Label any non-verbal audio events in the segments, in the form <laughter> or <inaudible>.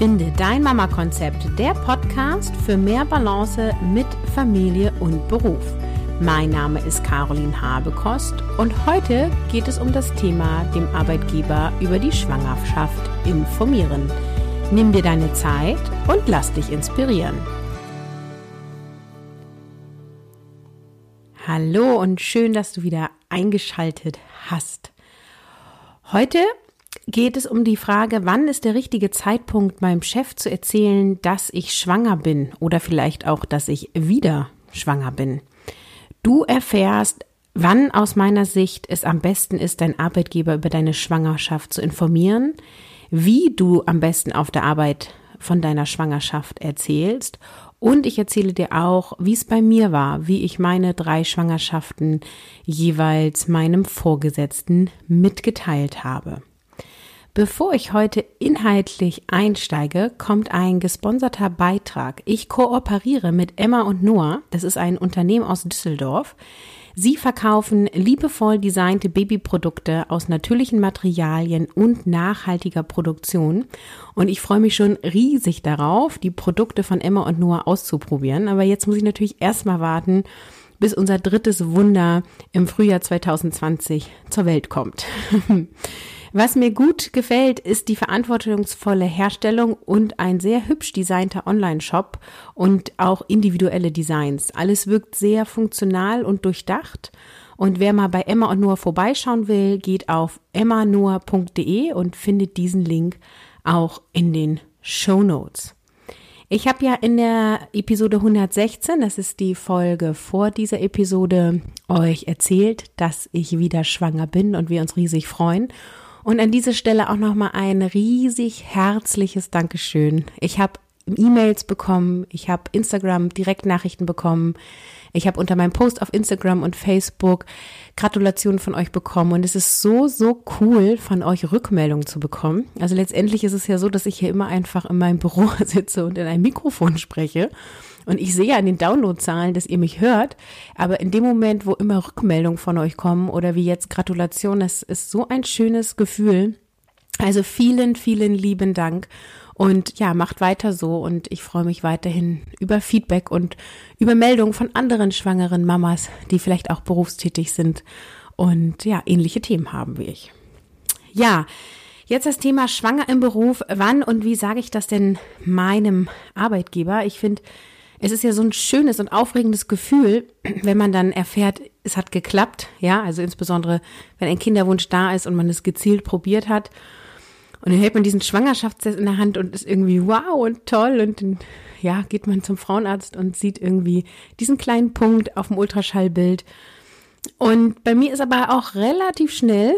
Finde dein Mama-Konzept, der Podcast für mehr Balance mit Familie und Beruf. Mein Name ist Caroline Habekost und heute geht es um das Thema, dem Arbeitgeber über die Schwangerschaft informieren. Nimm dir deine Zeit und lass dich inspirieren. Hallo und schön, dass du wieder eingeschaltet hast. Heute geht es um die Frage, wann ist der richtige Zeitpunkt, meinem Chef zu erzählen, dass ich schwanger bin oder vielleicht auch, dass ich wieder schwanger bin. Du erfährst, wann aus meiner Sicht es am besten ist, dein Arbeitgeber über deine Schwangerschaft zu informieren, wie du am besten auf der Arbeit von deiner Schwangerschaft erzählst und ich erzähle dir auch, wie es bei mir war, wie ich meine drei Schwangerschaften jeweils meinem Vorgesetzten mitgeteilt habe. Bevor ich heute inhaltlich einsteige, kommt ein gesponserter Beitrag. Ich kooperiere mit Emma und Noah, das ist ein Unternehmen aus Düsseldorf. Sie verkaufen liebevoll designte Babyprodukte aus natürlichen Materialien und nachhaltiger Produktion. Und ich freue mich schon riesig darauf, die Produkte von Emma und Noah auszuprobieren. Aber jetzt muss ich natürlich erstmal warten, bis unser drittes Wunder im Frühjahr 2020 zur Welt kommt. <laughs> Was mir gut gefällt, ist die verantwortungsvolle Herstellung und ein sehr hübsch designter Online-Shop und auch individuelle Designs. Alles wirkt sehr funktional und durchdacht. Und wer mal bei Emma und Noah vorbeischauen will, geht auf emmanoah.de und findet diesen Link auch in den Show Notes. Ich habe ja in der Episode 116, das ist die Folge vor dieser Episode, euch erzählt, dass ich wieder schwanger bin und wir uns riesig freuen. Und an dieser Stelle auch nochmal ein riesig herzliches Dankeschön. Ich habe E-Mails bekommen, ich habe Instagram Direktnachrichten bekommen, ich habe unter meinem Post auf Instagram und Facebook Gratulationen von euch bekommen und es ist so, so cool, von euch Rückmeldungen zu bekommen. Also letztendlich ist es ja so, dass ich hier immer einfach in meinem Büro <laughs> sitze und in ein Mikrofon spreche und ich sehe an den Downloadzahlen, dass ihr mich hört, aber in dem Moment, wo immer Rückmeldungen von euch kommen oder wie jetzt Gratulation, das ist so ein schönes Gefühl. Also vielen, vielen lieben Dank. Und ja, macht weiter so und ich freue mich weiterhin über Feedback und über Meldungen von anderen schwangeren Mamas, die vielleicht auch berufstätig sind und ja, ähnliche Themen haben wie ich. Ja, jetzt das Thema Schwanger im Beruf. Wann und wie sage ich das denn meinem Arbeitgeber? Ich finde, es ist ja so ein schönes und aufregendes Gefühl, wenn man dann erfährt, es hat geklappt, ja, also insbesondere, wenn ein Kinderwunsch da ist und man es gezielt probiert hat. Und dann hält man diesen Schwangerschaftstest in der Hand und ist irgendwie wow und toll und dann, ja, geht man zum Frauenarzt und sieht irgendwie diesen kleinen Punkt auf dem Ultraschallbild und bei mir ist aber auch relativ schnell,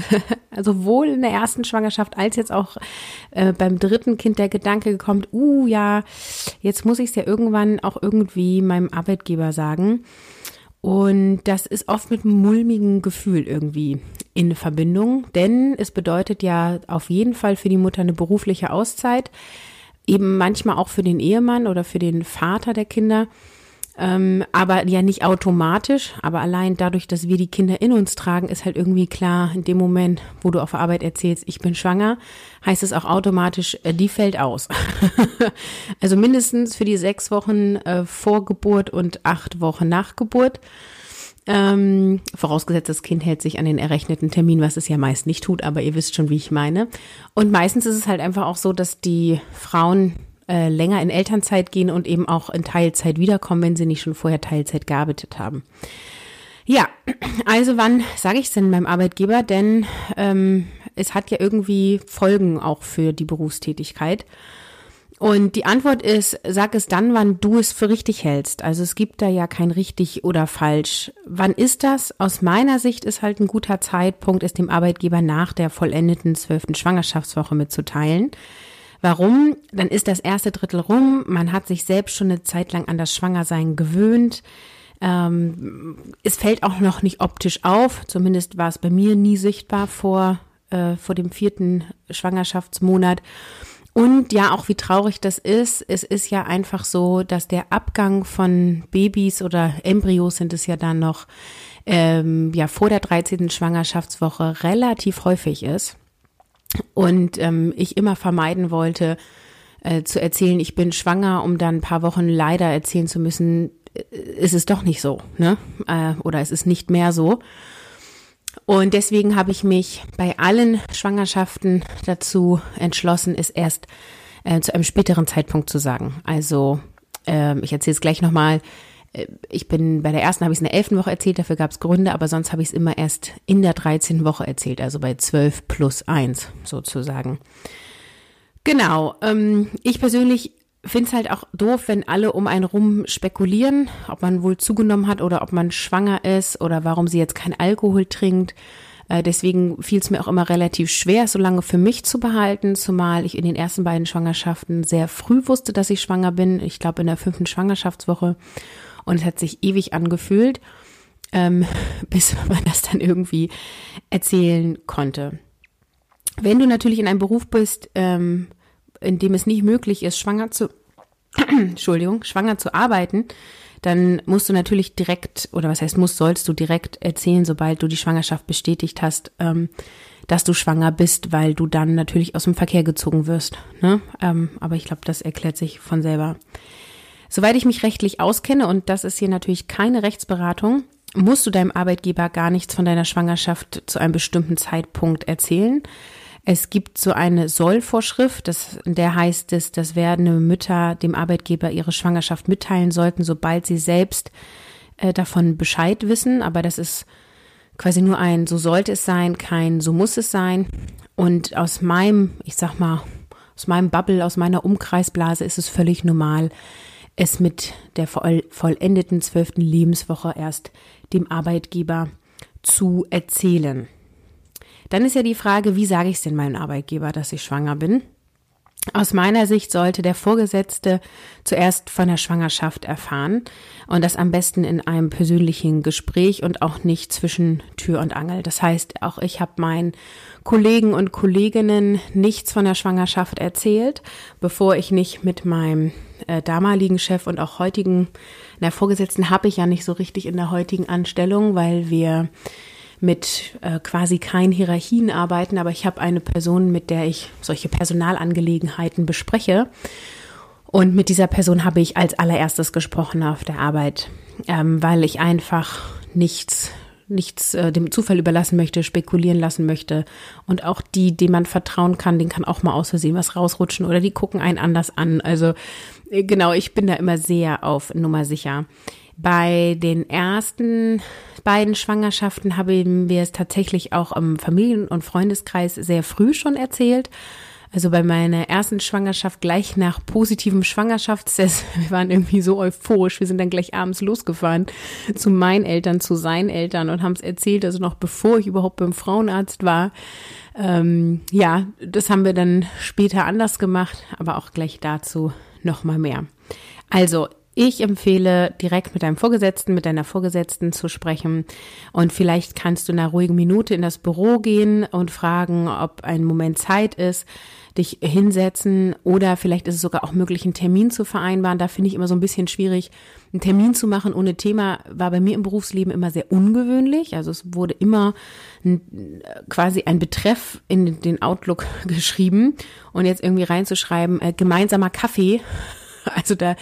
<laughs> also sowohl in der ersten Schwangerschaft als jetzt auch äh, beim dritten Kind der Gedanke gekommen, uh ja, jetzt muss ich es ja irgendwann auch irgendwie meinem Arbeitgeber sagen. Und das ist oft mit einem mulmigen Gefühl irgendwie in Verbindung, denn es bedeutet ja auf jeden Fall für die Mutter eine berufliche Auszeit, eben manchmal auch für den Ehemann oder für den Vater der Kinder ähm, aber ja nicht automatisch, aber allein dadurch, dass wir die Kinder in uns tragen, ist halt irgendwie klar, in dem Moment, wo du auf Arbeit erzählst, ich bin schwanger, heißt es auch automatisch, äh, die fällt aus. <laughs> also mindestens für die sechs Wochen äh, vor Geburt und acht Wochen nach Geburt. Ähm, vorausgesetzt, das Kind hält sich an den errechneten Termin, was es ja meist nicht tut, aber ihr wisst schon, wie ich meine. Und meistens ist es halt einfach auch so, dass die Frauen äh, länger in Elternzeit gehen und eben auch in Teilzeit wiederkommen, wenn sie nicht schon vorher Teilzeit gearbeitet haben. Ja, also wann sage ich es denn meinem Arbeitgeber? Denn ähm, es hat ja irgendwie Folgen auch für die Berufstätigkeit. Und die Antwort ist, sag es dann, wann du es für richtig hältst. Also es gibt da ja kein richtig oder falsch. Wann ist das? Aus meiner Sicht ist halt ein guter Zeitpunkt, es dem Arbeitgeber nach der vollendeten zwölften Schwangerschaftswoche mitzuteilen. Warum? Dann ist das erste Drittel rum. Man hat sich selbst schon eine Zeit lang an das Schwangersein gewöhnt. Ähm, es fällt auch noch nicht optisch auf. Zumindest war es bei mir nie sichtbar vor, äh, vor dem vierten Schwangerschaftsmonat. Und ja, auch wie traurig das ist, es ist ja einfach so, dass der Abgang von Babys oder Embryos sind es ja dann noch, ähm, ja, vor der 13. Schwangerschaftswoche relativ häufig ist. Und ähm, ich immer vermeiden wollte, äh, zu erzählen, ich bin schwanger, um dann ein paar Wochen leider erzählen zu müssen, äh, ist es doch nicht so, ne? Äh, oder es ist nicht mehr so. Und deswegen habe ich mich bei allen Schwangerschaften dazu entschlossen, es erst äh, zu einem späteren Zeitpunkt zu sagen. Also äh, ich erzähle es gleich nochmal. Äh, ich bin bei der ersten habe ich es in der elften Woche erzählt, dafür gab es Gründe, aber sonst habe ich es immer erst in der 13. Woche erzählt, also bei 12 plus 1 sozusagen. Genau, ähm, ich persönlich finde es halt auch doof, wenn alle um einen rum spekulieren, ob man wohl zugenommen hat oder ob man schwanger ist oder warum sie jetzt kein Alkohol trinkt. Äh, deswegen fiel es mir auch immer relativ schwer, so lange für mich zu behalten, zumal ich in den ersten beiden Schwangerschaften sehr früh wusste, dass ich schwanger bin. Ich glaube in der fünften Schwangerschaftswoche. Und es hat sich ewig angefühlt, ähm, <laughs> bis man das dann irgendwie erzählen konnte. Wenn du natürlich in einem Beruf bist, ähm, in dem es nicht möglich ist, schwanger zu, <clears throat> Entschuldigung, schwanger zu arbeiten, dann musst du natürlich direkt, oder was heißt muss, sollst du direkt erzählen, sobald du die Schwangerschaft bestätigt hast, ähm, dass du schwanger bist, weil du dann natürlich aus dem Verkehr gezogen wirst. Ne? Ähm, aber ich glaube, das erklärt sich von selber. Soweit ich mich rechtlich auskenne, und das ist hier natürlich keine Rechtsberatung, musst du deinem Arbeitgeber gar nichts von deiner Schwangerschaft zu einem bestimmten Zeitpunkt erzählen. Es gibt so eine Sollvorschrift, das, in der heißt es, dass werdende Mütter dem Arbeitgeber ihre Schwangerschaft mitteilen sollten, sobald sie selbst äh, davon Bescheid wissen. Aber das ist quasi nur ein, so sollte es sein, kein, so muss es sein. Und aus meinem, ich sag mal, aus meinem Bubble, aus meiner Umkreisblase ist es völlig normal, es mit der vollendeten zwölften Lebenswoche erst dem Arbeitgeber zu erzählen. Dann ist ja die Frage, wie sage ich es denn meinem Arbeitgeber, dass ich schwanger bin? Aus meiner Sicht sollte der Vorgesetzte zuerst von der Schwangerschaft erfahren und das am besten in einem persönlichen Gespräch und auch nicht zwischen Tür und Angel. Das heißt, auch ich habe meinen Kollegen und Kolleginnen nichts von der Schwangerschaft erzählt, bevor ich nicht mit meinem äh, damaligen Chef und auch heutigen, na, Vorgesetzten habe ich ja nicht so richtig in der heutigen Anstellung, weil wir mit äh, quasi keinen Hierarchien arbeiten, aber ich habe eine Person, mit der ich solche Personalangelegenheiten bespreche. Und mit dieser Person habe ich als allererstes gesprochen auf der Arbeit, ähm, weil ich einfach nichts nichts äh, dem Zufall überlassen möchte, spekulieren lassen möchte. Und auch die, denen man vertrauen kann, den kann auch mal aus Versehen was rausrutschen oder die gucken einen anders an. Also äh, genau, ich bin da immer sehr auf Nummer sicher. Bei den ersten beiden Schwangerschaften haben wir es tatsächlich auch im Familien- und Freundeskreis sehr früh schon erzählt. Also bei meiner ersten Schwangerschaft gleich nach positivem Schwangerschaftstest, <laughs> wir waren irgendwie so euphorisch, wir sind dann gleich abends losgefahren zu meinen Eltern, zu seinen Eltern und haben es erzählt, also noch bevor ich überhaupt beim Frauenarzt war. Ähm, ja, das haben wir dann später anders gemacht, aber auch gleich dazu noch mal mehr. Also ich empfehle, direkt mit deinem Vorgesetzten, mit deiner Vorgesetzten zu sprechen. Und vielleicht kannst du in einer ruhigen Minute in das Büro gehen und fragen, ob ein Moment Zeit ist, dich hinsetzen oder vielleicht ist es sogar auch möglich, einen Termin zu vereinbaren. Da finde ich immer so ein bisschen schwierig. Einen Termin zu machen ohne Thema war bei mir im Berufsleben immer sehr ungewöhnlich. Also es wurde immer ein, quasi ein Betreff in den Outlook <laughs> geschrieben und jetzt irgendwie reinzuschreiben, äh, gemeinsamer Kaffee. <laughs> Also da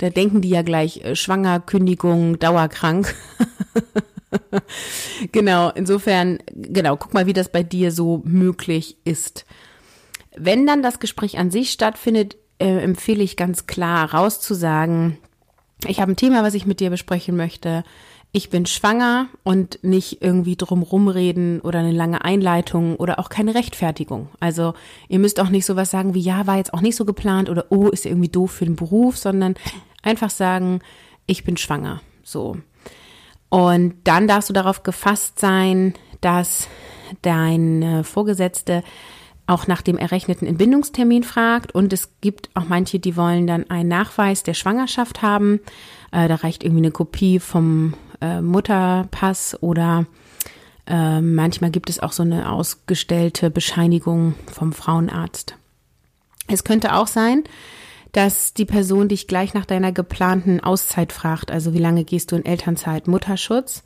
da denken die ja gleich äh, schwanger, Kündigung, dauerkrank. <laughs> genau, insofern, genau, guck mal, wie das bei dir so möglich ist. Wenn dann das Gespräch an sich stattfindet, äh, empfehle ich ganz klar rauszusagen, ich habe ein Thema, was ich mit dir besprechen möchte ich bin schwanger und nicht irgendwie drumrum reden oder eine lange Einleitung oder auch keine Rechtfertigung. Also ihr müsst auch nicht sowas sagen wie, ja, war jetzt auch nicht so geplant oder oh, ist irgendwie doof für den Beruf, sondern einfach sagen, ich bin schwanger. So. Und dann darfst du darauf gefasst sein, dass dein Vorgesetzte auch nach dem errechneten Entbindungstermin fragt. Und es gibt auch manche, die wollen dann einen Nachweis der Schwangerschaft haben. Äh, da reicht irgendwie eine Kopie vom äh, Mutterpass oder äh, manchmal gibt es auch so eine ausgestellte Bescheinigung vom Frauenarzt. Es könnte auch sein, dass die Person dich gleich nach deiner geplanten Auszeit fragt, also wie lange gehst du in Elternzeit, Mutterschutz.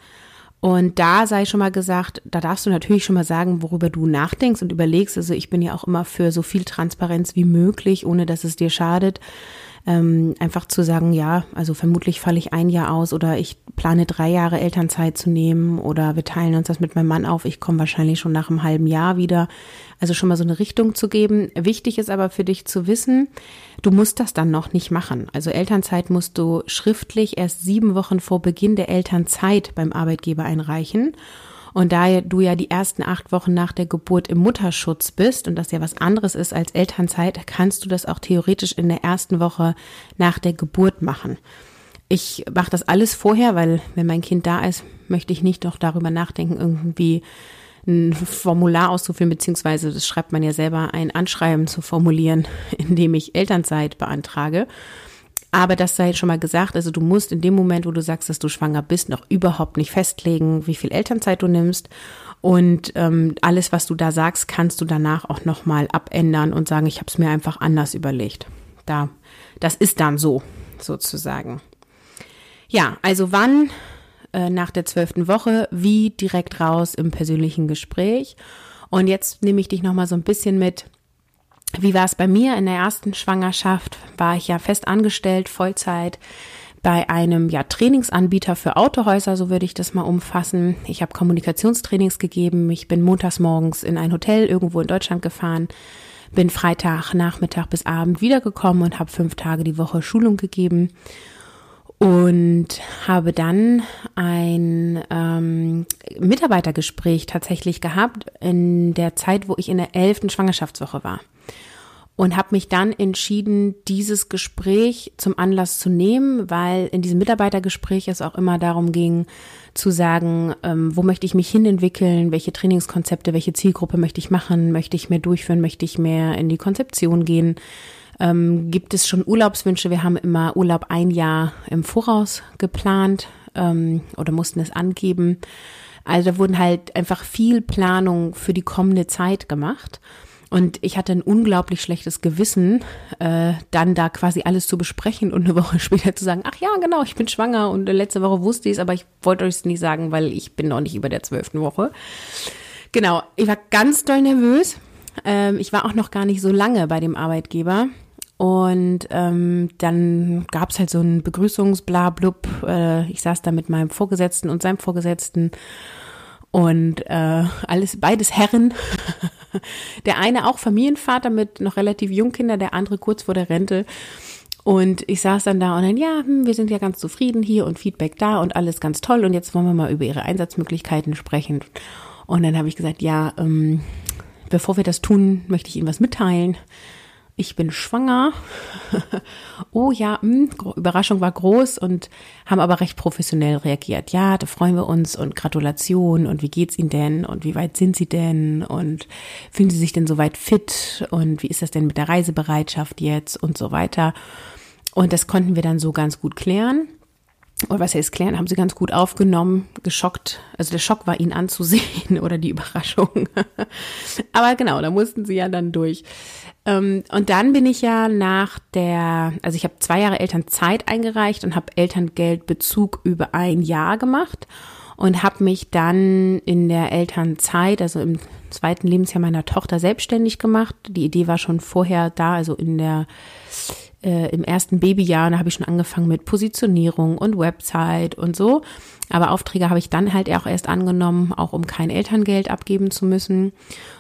Und da sei schon mal gesagt, da darfst du natürlich schon mal sagen, worüber du nachdenkst und überlegst. Also ich bin ja auch immer für so viel Transparenz wie möglich, ohne dass es dir schadet ähm, einfach zu sagen, ja, also vermutlich falle ich ein Jahr aus oder ich plane drei Jahre Elternzeit zu nehmen oder wir teilen uns das mit meinem Mann auf, ich komme wahrscheinlich schon nach einem halben Jahr wieder. Also schon mal so eine Richtung zu geben. Wichtig ist aber für dich zu wissen, du musst das dann noch nicht machen. Also Elternzeit musst du schriftlich erst sieben Wochen vor Beginn der Elternzeit beim Arbeitgeber einreichen. Und da du ja die ersten acht Wochen nach der Geburt im Mutterschutz bist und das ja was anderes ist als Elternzeit, kannst du das auch theoretisch in der ersten Woche nach der Geburt machen. Ich mache das alles vorher, weil wenn mein Kind da ist, möchte ich nicht noch darüber nachdenken, irgendwie ein Formular auszufüllen, beziehungsweise das schreibt man ja selber, ein Anschreiben zu formulieren, <laughs> in dem ich Elternzeit beantrage. Aber das sei schon mal gesagt, also du musst in dem Moment, wo du sagst, dass du schwanger bist, noch überhaupt nicht festlegen, wie viel Elternzeit du nimmst. Und ähm, alles, was du da sagst, kannst du danach auch nochmal abändern und sagen, ich habe es mir einfach anders überlegt. Da, das ist dann so, sozusagen. Ja, also wann äh, nach der zwölften Woche, wie direkt raus im persönlichen Gespräch. Und jetzt nehme ich dich nochmal so ein bisschen mit, wie war es bei mir in der ersten Schwangerschaft? War ich ja fest angestellt, Vollzeit bei einem ja, Trainingsanbieter für Autohäuser, so würde ich das mal umfassen. Ich habe Kommunikationstrainings gegeben. Ich bin montags morgens in ein Hotel irgendwo in Deutschland gefahren, bin Freitag, Nachmittag bis Abend wiedergekommen und habe fünf Tage die Woche Schulung gegeben und habe dann ein ähm, Mitarbeitergespräch tatsächlich gehabt in der Zeit, wo ich in der elften Schwangerschaftswoche war und habe mich dann entschieden, dieses Gespräch zum Anlass zu nehmen, weil in diesem Mitarbeitergespräch es auch immer darum ging, zu sagen, ähm, wo möchte ich mich hinentwickeln, welche Trainingskonzepte, welche Zielgruppe möchte ich machen, möchte ich mehr durchführen, möchte ich mehr in die Konzeption gehen. Ähm, gibt es schon Urlaubswünsche? Wir haben immer Urlaub ein Jahr im Voraus geplant ähm, oder mussten es angeben. Also da wurden halt einfach viel Planung für die kommende Zeit gemacht. Und ich hatte ein unglaublich schlechtes Gewissen, äh, dann da quasi alles zu besprechen und eine Woche <laughs> später zu sagen, ach ja, genau, ich bin schwanger und letzte Woche wusste ich es, aber ich wollte euch es nicht sagen, weil ich bin noch nicht über der zwölften Woche. Genau, ich war ganz doll nervös. Ähm, ich war auch noch gar nicht so lange bei dem Arbeitgeber. Und ähm, dann gab es halt so ein Begrüßungsblablub. Äh, ich saß da mit meinem Vorgesetzten und seinem Vorgesetzten und äh, alles beides Herren. <laughs> der eine auch Familienvater mit noch relativ jungen Kindern, der andere kurz vor der Rente. Und ich saß dann da und dann, ja, hm, wir sind ja ganz zufrieden hier und Feedback da und alles ganz toll. Und jetzt wollen wir mal über ihre Einsatzmöglichkeiten sprechen. Und dann habe ich gesagt, ja, ähm, bevor wir das tun, möchte ich Ihnen was mitteilen ich bin schwanger. <laughs> oh ja, mh, hm, Überraschung war groß und haben aber recht professionell reagiert. Ja, da freuen wir uns und Gratulation und wie geht's Ihnen denn und wie weit sind Sie denn und fühlen Sie sich denn soweit fit und wie ist das denn mit der Reisebereitschaft jetzt und so weiter. Und das konnten wir dann so ganz gut klären oder was heißt klären, haben sie ganz gut aufgenommen, geschockt. Also der Schock war ihnen anzusehen <laughs> oder die Überraschung. <laughs> Aber genau, da mussten sie ja dann durch. Ähm, und dann bin ich ja nach der, also ich habe zwei Jahre Elternzeit eingereicht und habe Elterngeldbezug über ein Jahr gemacht und habe mich dann in der Elternzeit, also im zweiten Lebensjahr meiner Tochter selbstständig gemacht. Die Idee war schon vorher da, also in der äh, im ersten Babyjahr, da habe ich schon angefangen mit Positionierung und Website und so. Aber Aufträge habe ich dann halt auch erst angenommen, auch um kein Elterngeld abgeben zu müssen.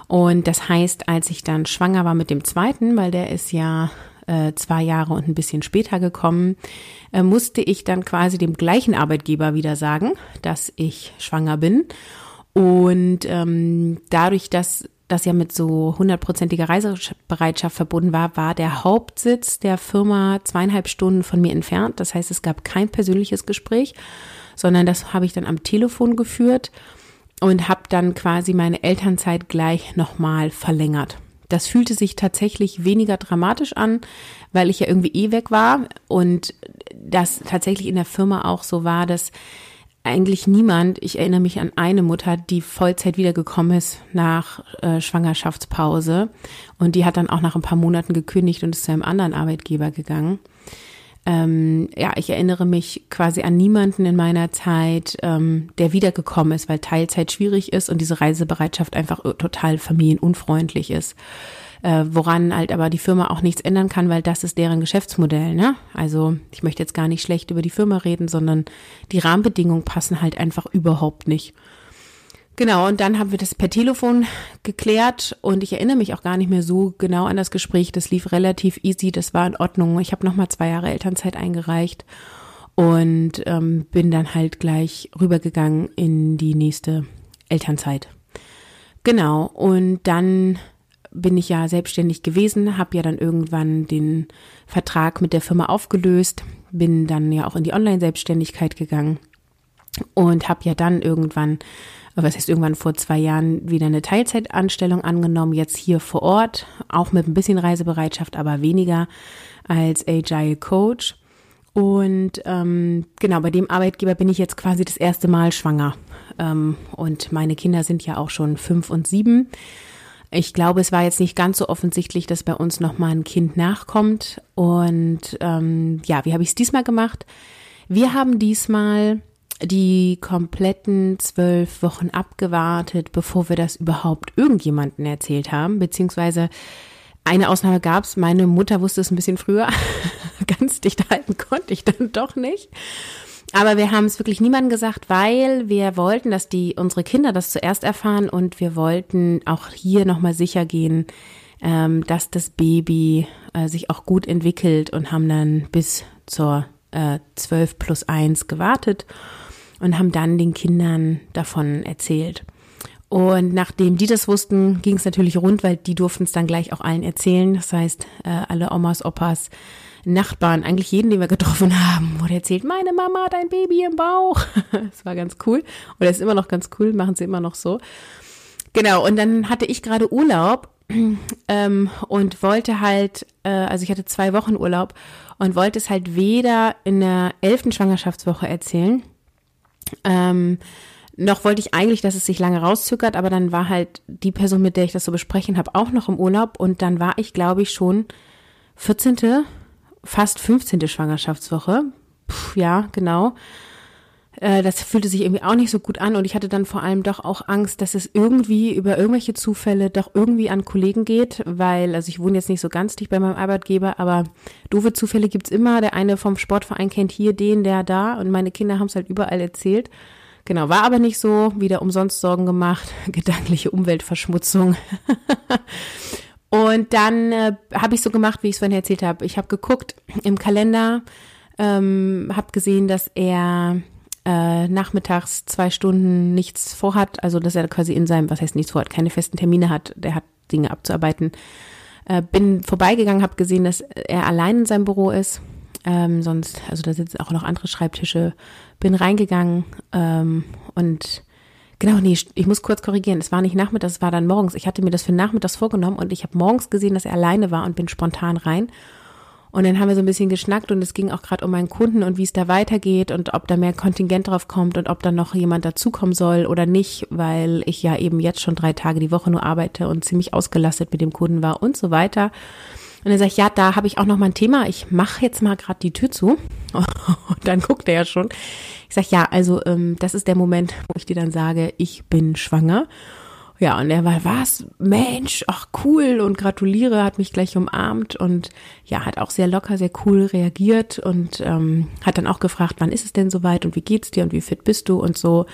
Und das heißt, als ich dann schwanger war mit dem zweiten, weil der ist ja äh, zwei Jahre und ein bisschen später gekommen, äh, musste ich dann quasi dem gleichen Arbeitgeber wieder sagen, dass ich schwanger bin. Und ähm, dadurch, dass das ja mit so hundertprozentiger Reisebereitschaft verbunden war, war der Hauptsitz der Firma zweieinhalb Stunden von mir entfernt. Das heißt, es gab kein persönliches Gespräch, sondern das habe ich dann am Telefon geführt und habe dann quasi meine Elternzeit gleich nochmal verlängert. Das fühlte sich tatsächlich weniger dramatisch an, weil ich ja irgendwie eh weg war und das tatsächlich in der Firma auch so war, dass eigentlich niemand, ich erinnere mich an eine Mutter, die Vollzeit wiedergekommen ist nach äh, Schwangerschaftspause und die hat dann auch nach ein paar Monaten gekündigt und ist zu einem anderen Arbeitgeber gegangen. ähm, ja, ich erinnere mich quasi an niemanden in meiner Zeit, ähm, der wiedergekommen ist, weil Teilzeit schwierig ist und diese Reisebereitschaft einfach total familienunfreundlich ist. Äh, woran halt aber die Firma auch nichts ändern kann, weil das ist deren Geschäftsmodell. Ne? Also ich möchte jetzt gar nicht schlecht über die Firma reden, sondern die Rahmenbedingungen passen halt einfach überhaupt nicht. Genau, und dann haben wir das per Telefon geklärt und ich erinnere mich auch gar nicht mehr so genau an das Gespräch. Das lief relativ easy, das war in Ordnung. Ich habe nochmal zwei Jahre Elternzeit eingereicht und ähm, bin dann halt gleich rübergegangen in die nächste Elternzeit. Genau, und dann bin ich ja selbstständig gewesen, habe ja dann irgendwann den Vertrag mit der Firma aufgelöst, bin dann ja auch in die Online-Selbstständigkeit gegangen und habe ja dann irgendwann was heißt irgendwann vor zwei Jahren wieder eine Teilzeitanstellung angenommen, jetzt hier vor Ort, auch mit ein bisschen Reisebereitschaft, aber weniger als Agile Coach. Und ähm, genau, bei dem Arbeitgeber bin ich jetzt quasi das erste Mal schwanger. Ähm, und meine Kinder sind ja auch schon fünf und sieben. Ich glaube, es war jetzt nicht ganz so offensichtlich, dass bei uns noch mal ein Kind nachkommt. Und ähm, ja, wie habe ich es diesmal gemacht? Wir haben diesmal die kompletten zwölf Wochen abgewartet, bevor wir das überhaupt irgendjemanden erzählt haben, beziehungsweise eine Ausnahme gab es, meine Mutter wusste es ein bisschen früher, <laughs> ganz dicht halten konnte ich dann doch nicht. Aber wir haben es wirklich niemandem gesagt, weil wir wollten, dass die unsere Kinder das zuerst erfahren und wir wollten auch hier nochmal sicher gehen, ähm, dass das Baby äh, sich auch gut entwickelt und haben dann bis zur äh, 12 plus 1 gewartet und haben dann den Kindern davon erzählt. Und nachdem die das wussten, ging es natürlich rund, weil die durften es dann gleich auch allen erzählen. Das heißt, äh, alle Omas, Opas, Nachbarn, eigentlich jeden, den wir getroffen haben, wurde erzählt, meine Mama hat ein Baby im Bauch. <laughs> Das war ganz cool. Oder ist immer noch ganz cool, machen sie immer noch so. Genau, und dann hatte ich gerade Urlaub <clears throat> ähm, und wollte halt, äh, also ich hatte zwei Wochen Urlaub und wollte es halt weder in der elften Schwangerschaftswoche erzählen, ähm, noch wollte ich eigentlich, dass es sich lange rauszögert, aber dann war halt die Person, mit der ich das so besprechen habe, auch noch im Urlaub und dann war ich, glaube ich, schon 14., fast 15. Schwangerschaftswoche. Puh, ja, genau. Äh, das fühlte sich irgendwie auch nicht so gut an und ich hatte dann vor allem doch auch Angst, dass es irgendwie über irgendwelche Zufälle doch irgendwie an Kollegen geht, weil, also ich wohne jetzt nicht so ganz dicht bei meinem Arbeitgeber, aber doofe Zufälle gibt's immer. Der eine vom Sportverein kennt hier den, der da und meine Kinder haben es halt überall erzählt. Genau, war aber nicht so, wieder umsonst Sorgen gemacht, <laughs> gedankliche Umweltverschmutzung. <laughs> und dann äh, habe ich so gemacht, wie ich es vorhin erzählt habe. Ich habe geguckt im Kalender, ähm, habe gesehen, dass er äh, nachmittags zwei Stunden nichts vorhat, also dass er quasi in seinem, was heißt nichts vorhat, keine festen Termine hat, der hat Dinge abzuarbeiten. Äh, bin vorbeigegangen, habe gesehen, dass er allein in seinem Büro ist. Ähm, sonst, also da sitzen auch noch andere Schreibtische. Bin reingegangen ähm, und genau, nee, ich muss kurz korrigieren. Es war nicht nachmittags, es war dann morgens. Ich hatte mir das für nachmittags vorgenommen und ich habe morgens gesehen, dass er alleine war und bin spontan rein und dann haben wir so ein bisschen geschnackt und es ging auch gerade um meinen Kunden und wie es da weitergeht und ob da mehr Kontingent drauf kommt und ob da noch jemand dazukommen soll oder nicht, weil ich ja eben jetzt schon drei Tage die Woche nur arbeite und ziemlich ausgelastet mit dem Kunden war und so weiter. Und dann sage ich, ja, da habe ich auch noch mal ein Thema. Ich mache jetzt mal gerade die Tür zu. <laughs> Und dann guckt er ja schon. Ich sage, ja, also ähm, das ist der Moment, wo ich dir dann sage, ich bin schwanger. Ja, und er war, was? Mensch, ach cool und gratuliere, hat mich gleich umarmt und ja, hat auch sehr locker, sehr cool reagiert und ähm, hat dann auch gefragt, wann ist es denn soweit und wie geht's dir und wie fit bist du und so.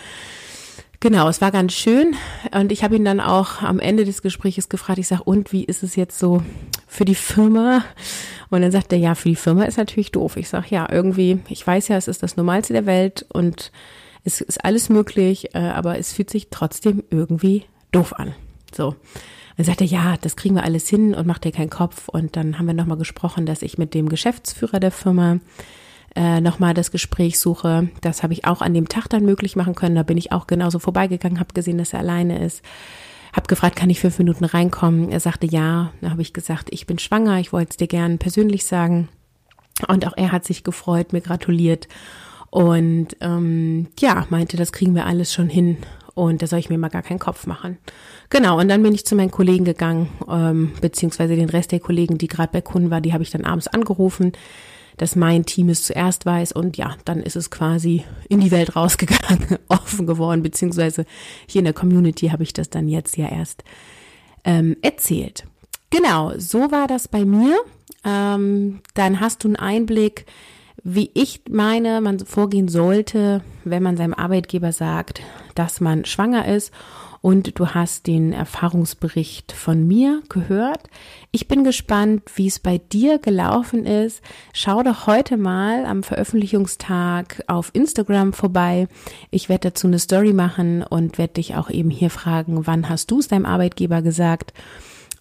Genau, es war ganz schön und ich habe ihn dann auch am Ende des Gesprächs gefragt, ich sage, und wie ist es jetzt so für die Firma? Und dann sagt er, ja, für die Firma ist natürlich doof. Ich sage, ja, irgendwie, ich weiß ja, es ist das Normalste der Welt und es ist alles möglich, äh, aber es fühlt sich trotzdem irgendwie doof an. So. Dann sagte er, ja, das kriegen wir alles hin und macht dir keinen Kopf. Und dann haben wir nochmal gesprochen, dass ich mit dem Geschäftsführer der Firma äh, nochmal das Gespräch suche. Das habe ich auch an dem Tag dann möglich machen können. Da bin ich auch genauso vorbeigegangen, habe gesehen, dass er alleine ist. Hab gefragt, kann ich fünf Minuten reinkommen? Er sagte ja. Da habe ich gesagt, ich bin schwanger, ich wollte es dir gern persönlich sagen. Und auch er hat sich gefreut, mir gratuliert. Und ähm, ja, meinte, das kriegen wir alles schon hin. Und da soll ich mir mal gar keinen Kopf machen. Genau, und dann bin ich zu meinen Kollegen gegangen, ähm, beziehungsweise den Rest der Kollegen, die gerade bei Kunden war, die habe ich dann abends angerufen. Dass mein Team es zuerst weiß und ja, dann ist es quasi in die Welt rausgegangen, <laughs> offen geworden, beziehungsweise hier in der Community habe ich das dann jetzt ja erst ähm, erzählt. Genau, so war das bei mir. Ähm, dann hast du einen Einblick, wie ich meine, man vorgehen sollte, wenn man seinem Arbeitgeber sagt, dass man schwanger ist und du hast den Erfahrungsbericht von mir gehört. Ich bin gespannt, wie es bei dir gelaufen ist. Schau doch heute mal am Veröffentlichungstag auf Instagram vorbei. Ich werde dazu eine Story machen und werde dich auch eben hier fragen, wann hast du es deinem Arbeitgeber gesagt?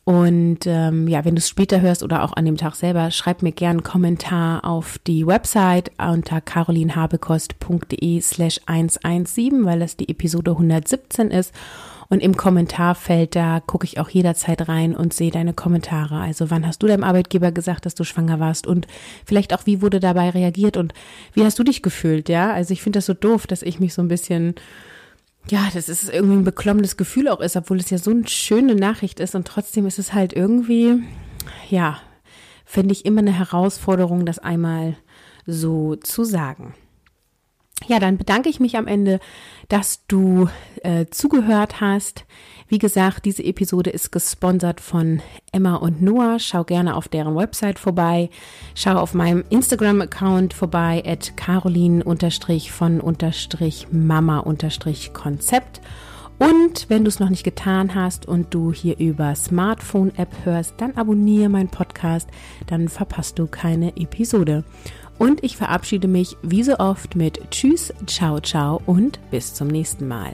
Und ähm, ja, wenn du es später hörst oder auch an dem Tag selber, schreib mir gerne einen Kommentar auf die Website unter carolinhabekost.de slash 117, weil das die Episode 117 ist. Und im Kommentarfeld, da gucke ich auch jederzeit rein und sehe deine Kommentare. Also wann hast du deinem Arbeitgeber gesagt, dass du schwanger warst? Und vielleicht auch, wie wurde dabei reagiert und wie hast du dich gefühlt? Ja, also ich finde das so doof, dass ich mich so ein bisschen ja, das ist irgendwie ein beklommenes Gefühl auch ist, obwohl es ja so eine schöne Nachricht ist und trotzdem ist es halt irgendwie, ja, finde ich immer eine Herausforderung, das einmal so zu sagen. Ja, dann bedanke ich mich am Ende, dass du äh, zugehört hast. Wie gesagt, diese Episode ist gesponsert von Emma und Noah. Schau gerne auf deren Website vorbei. Schau auf meinem Instagram-Account vorbei, at carolin-von-mama-konzept. Und wenn du es noch nicht getan hast und du hier über Smartphone-App hörst, dann abonniere meinen Podcast, dann verpasst du keine Episode. Und ich verabschiede mich wie so oft mit Tschüss, ciao, ciao und bis zum nächsten Mal.